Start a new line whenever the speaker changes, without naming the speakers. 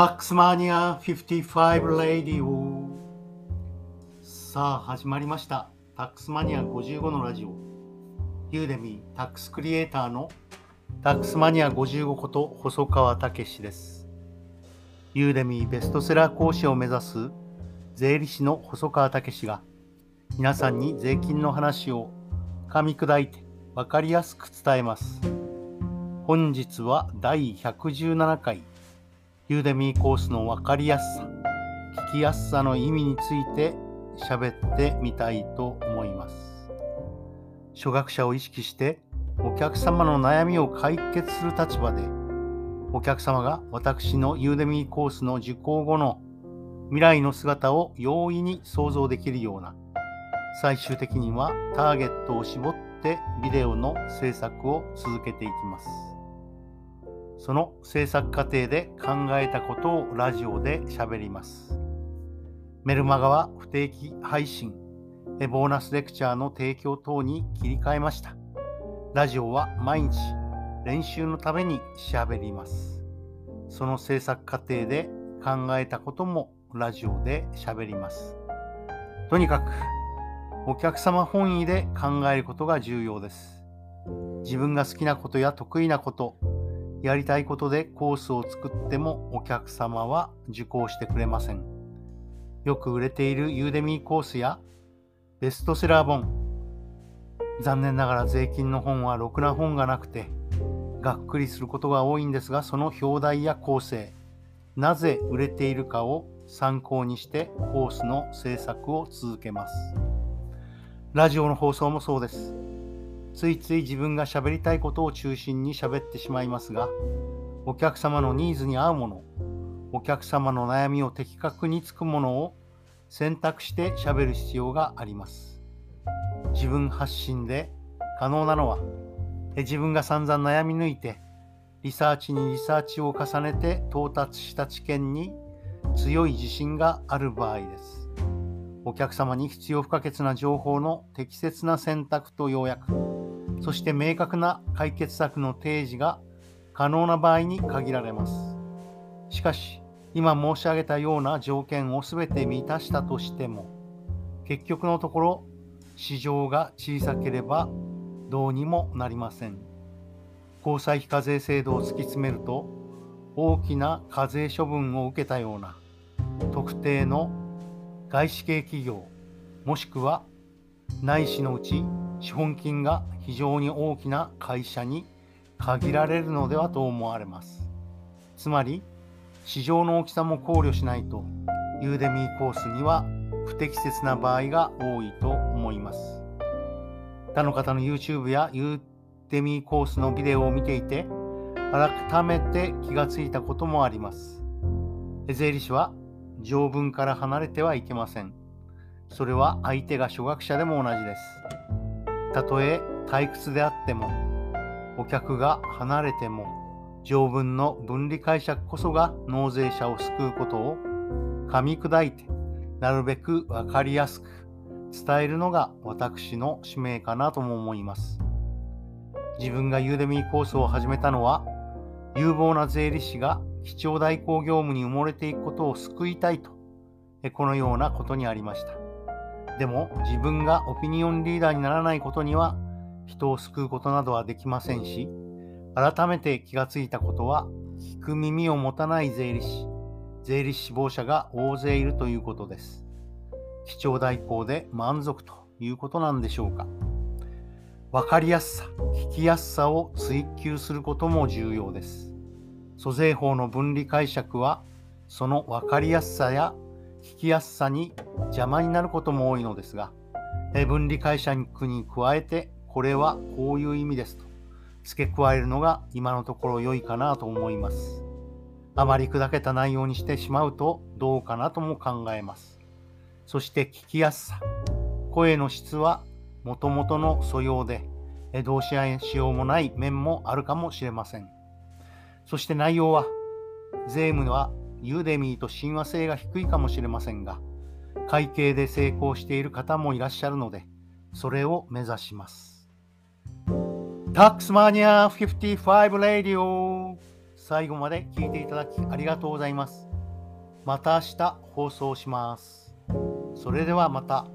タックスマニア55レディオさあ始まりました。タックスマニア55のラジオ。ユーデミータックスクリエイターのタックスマニア55こと細川武です。ユーデミーベストセラー講師を目指す税理士の細川武が皆さんに税金の話を噛み砕いて分かりやすく伝えます。本日は第117回ユーデミーコースの分かりやすさ、聞きやすさの意味について喋ってみたいと思います。初学者を意識してお客様の悩みを解決する立場で、お客様が私のユーデミーコースの受講後の未来の姿を容易に想像できるような、最終的にはターゲットを絞ってビデオの制作を続けていきます。その制作過程で考えたことをラジオで喋ります。メルマガは不定期配信、ボーナスレクチャーの提供等に切り替えました。ラジオは毎日練習のために喋ります。その制作過程で考えたこともラジオで喋ります。とにかくお客様本位で考えることが重要です。自分が好きなことや得意なこと、やりたいことでコースを作ってもお客様は受講してくれません。よく売れているユーデミーコースやベストセラー本。残念ながら税金の本はろくな本がなくて、がっくりすることが多いんですが、その表題や構成、なぜ売れているかを参考にしてコースの制作を続けます。ラジオの放送もそうです。ついつい自分が喋りたいことを中心に喋ってしまいますが、お客様のニーズに合うもの、お客様の悩みを的確につくものを選択して喋る必要があります。自分発信で可能なのは、自分が散々悩み抜いて、リサーチにリサーチを重ねて到達した知見に強い自信がある場合です。お客様に必要不可欠な情報の適切な選択と要約、そして明確な解決策の提示が可能な場合に限られます。しかし、今申し上げたような条件を全て満たしたとしても、結局のところ、市場が小さければどうにもなりません。交際費課税制度を突き詰めると、大きな課税処分を受けたような特定の外資系企業、もしくは内資のうち資本金が非常に大きな会社に限られるのではと思われます。つまり、市場の大きさも考慮しないと、ユーデミーコースには不適切な場合が多いと思います。他の方の YouTube やユーデミーコースのビデオを見ていて、改めて気がついたこともあります。税理士は条文から離れてはいけません。それは相手が初学者でも同じです。たとえ退屈であっても、お客が離れても、条文の分離解釈こそが納税者を救うことを噛み砕いて、なるべくわかりやすく伝えるのが私の使命かなとも思います。自分がユーデミーコースを始めたのは、有望な税理士が基調代行業務に埋もれていくことを救いたいと、このようなことにありました。でも自分がオピニオンリーダーにならないことには人を救うことなどはできませんし、改めて気がついたことは、聞く耳を持たない税理士、税理士志望者が大勢いるということです。基調代行で満足ということなんでしょうか。わかりやすさ、聞きやすさを追求することも重要です。租税法の分離解釈は、そのわかりやすさや聞きやすさに邪魔になることも多いのですが、分離解釈に加えて、これはこういう意味ですと付け加えるのが今のところ良いかなと思います。あまり砕けた内容にしてしまうとどうかなとも考えます。そして聞きやすさ。声の質はもともとの素養で、どうしようもない面もあるかもしれません。そして内容は、税務はユーデミーと親和性が低いかもしれませんが、会計で成功している方もいらっしゃるので、それを目指します。タックスマニア55レディオ最後まで聞いていただきありがとうございます。また明日放送します。それではまた。